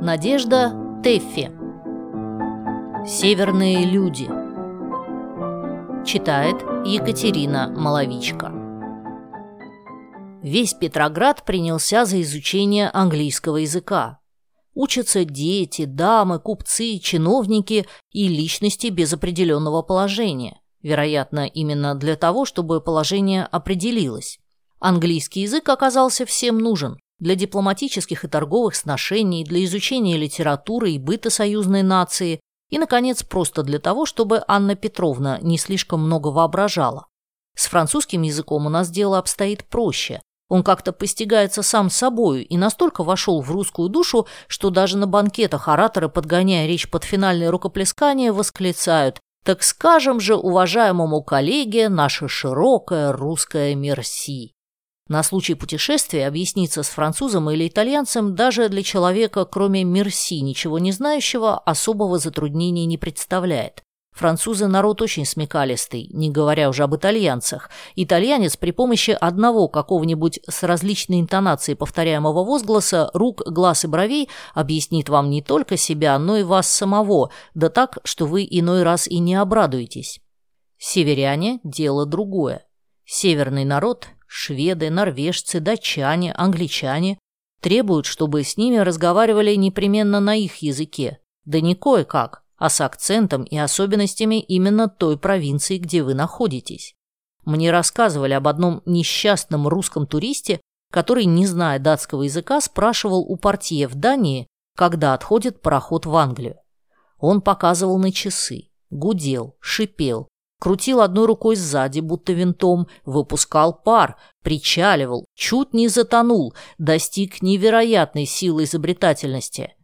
Надежда Теффи Северные люди Читает Екатерина Маловичка Весь Петроград принялся за изучение английского языка. Учатся дети, дамы, купцы, чиновники и личности без определенного положения. Вероятно, именно для того, чтобы положение определилось. Английский язык оказался всем нужен для дипломатических и торговых сношений, для изучения литературы и быта союзной нации и, наконец, просто для того, чтобы Анна Петровна не слишком много воображала. С французским языком у нас дело обстоит проще. Он как-то постигается сам собою и настолько вошел в русскую душу, что даже на банкетах ораторы, подгоняя речь под финальное рукоплескание, восклицают «Так скажем же уважаемому коллеге наше широкое русское мерси». На случай путешествия объясниться с французом или итальянцем даже для человека, кроме мерси, ничего не знающего, особого затруднения не представляет. Французы народ очень смекалистый, не говоря уже об итальянцах. Итальянец при помощи одного какого-нибудь с различной интонацией повторяемого возгласа, рук, глаз и бровей объяснит вам не только себя, но и вас самого, да так, что вы иной раз и не обрадуетесь. Северяне – дело другое. Северный народ – шведы, норвежцы, датчане, англичане – требуют, чтобы с ними разговаривали непременно на их языке, да не кое-как – а с акцентом и особенностями именно той провинции, где вы находитесь. Мне рассказывали об одном несчастном русском туристе, который, не зная датского языка, спрашивал у портье в Дании, когда отходит пароход в Англию. Он показывал на часы, гудел, шипел, крутил одной рукой сзади, будто винтом, выпускал пар, причаливал, чуть не затонул, достиг невероятной силы изобретательности –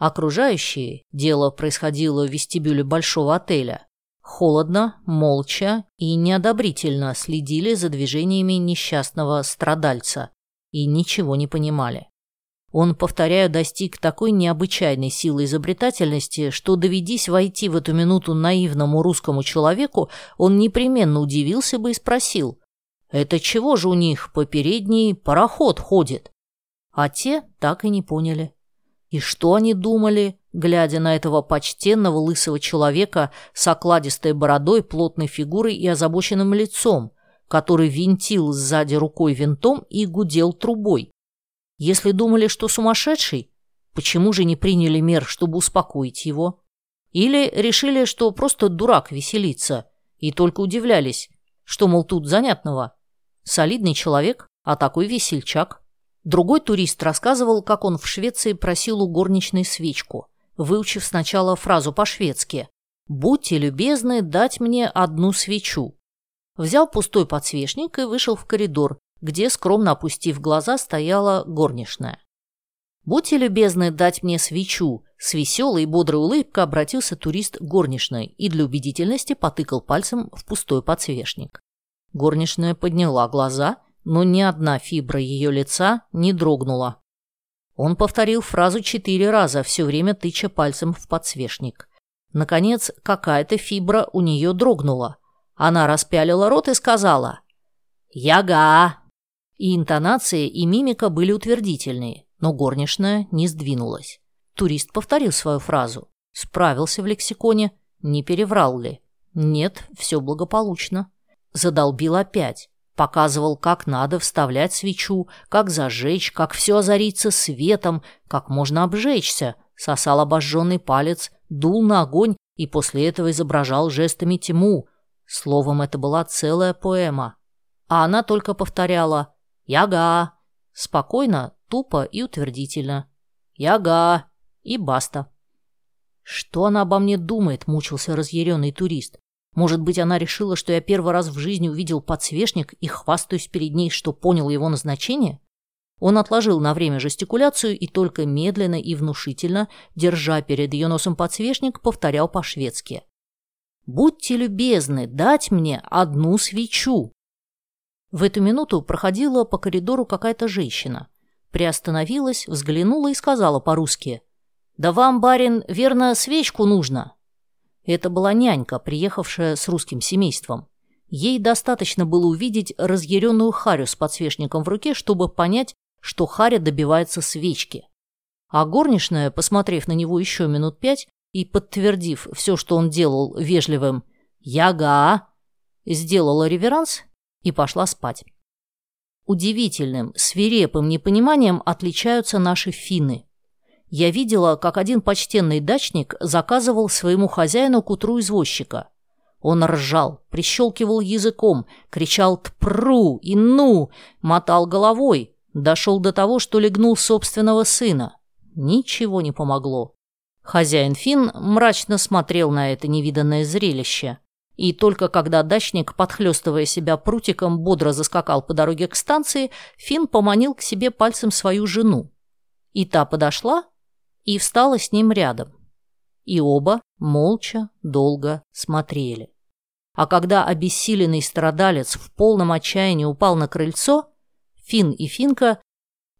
Окружающие, дело происходило в вестибюле большого отеля, холодно, молча и неодобрительно следили за движениями несчастного страдальца и ничего не понимали. Он, повторяю, достиг такой необычайной силы изобретательности, что, доведись войти в эту минуту наивному русскому человеку, он непременно удивился бы и спросил, «Это чего же у них по передней пароход ходит?» А те так и не поняли. И что они думали, глядя на этого почтенного лысого человека с окладистой бородой, плотной фигурой и озабоченным лицом, который винтил сзади рукой винтом и гудел трубой? Если думали, что сумасшедший, почему же не приняли мер, чтобы успокоить его? Или решили, что просто дурак веселится, и только удивлялись, что, мол, тут занятного? Солидный человек, а такой весельчак. Другой турист рассказывал, как он в Швеции просил у горничной свечку, выучив сначала фразу по-шведски «Будьте любезны дать мне одну свечу». Взял пустой подсвечник и вышел в коридор, где, скромно опустив глаза, стояла горничная. «Будьте любезны дать мне свечу», с веселой и бодрой улыбкой обратился турист к горничной и для убедительности потыкал пальцем в пустой подсвечник. Горничная подняла глаза – но ни одна фибра ее лица не дрогнула. Он повторил фразу четыре раза, все время тыча пальцем в подсвечник. Наконец, какая-то фибра у нее дрогнула. Она распялила рот и сказала «Яга!». И интонация, и мимика были утвердительные, но горничная не сдвинулась. Турист повторил свою фразу. Справился в лексиконе, не переврал ли. Нет, все благополучно. Задолбил опять. Показывал, как надо вставлять свечу, как зажечь, как все озарится светом, как можно обжечься. Сосал обожженный палец, дул на огонь и после этого изображал жестами тьму. Словом, это была целая поэма. А она только повторяла «Яга!» Спокойно, тупо и утвердительно. «Яга!» И баста. «Что она обо мне думает?» – мучился разъяренный турист. Может быть, она решила, что я первый раз в жизни увидел подсвечник и хвастаюсь перед ней, что понял его назначение? Он отложил на время жестикуляцию и только медленно и внушительно, держа перед ее носом подсвечник, повторял по-шведски. «Будьте любезны дать мне одну свечу!» В эту минуту проходила по коридору какая-то женщина. Приостановилась, взглянула и сказала по-русски. «Да вам, барин, верно, свечку нужно?» Это была нянька, приехавшая с русским семейством. Ей достаточно было увидеть разъяренную Харю с подсвечником в руке, чтобы понять, что Харя добивается свечки. А горничная, посмотрев на него еще минут пять и подтвердив все, что он делал вежливым «Яга!», сделала реверанс и пошла спать. Удивительным, свирепым непониманием отличаются наши финны. Я видела, как один почтенный дачник заказывал своему хозяину к утру извозчика. Он ржал, прищелкивал языком, кричал «тпру» и «ну», мотал головой, дошел до того, что легнул собственного сына. Ничего не помогло. Хозяин Фин мрачно смотрел на это невиданное зрелище. И только когда дачник, подхлестывая себя прутиком, бодро заскакал по дороге к станции, Фин поманил к себе пальцем свою жену. И та подошла и встала с ним рядом. И оба молча долго смотрели. А когда обессиленный страдалец в полном отчаянии упал на крыльцо, Фин и Финка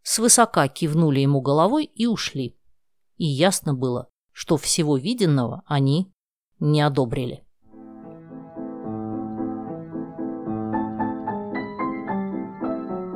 свысока кивнули ему головой и ушли. И ясно было, что всего виденного они не одобрили.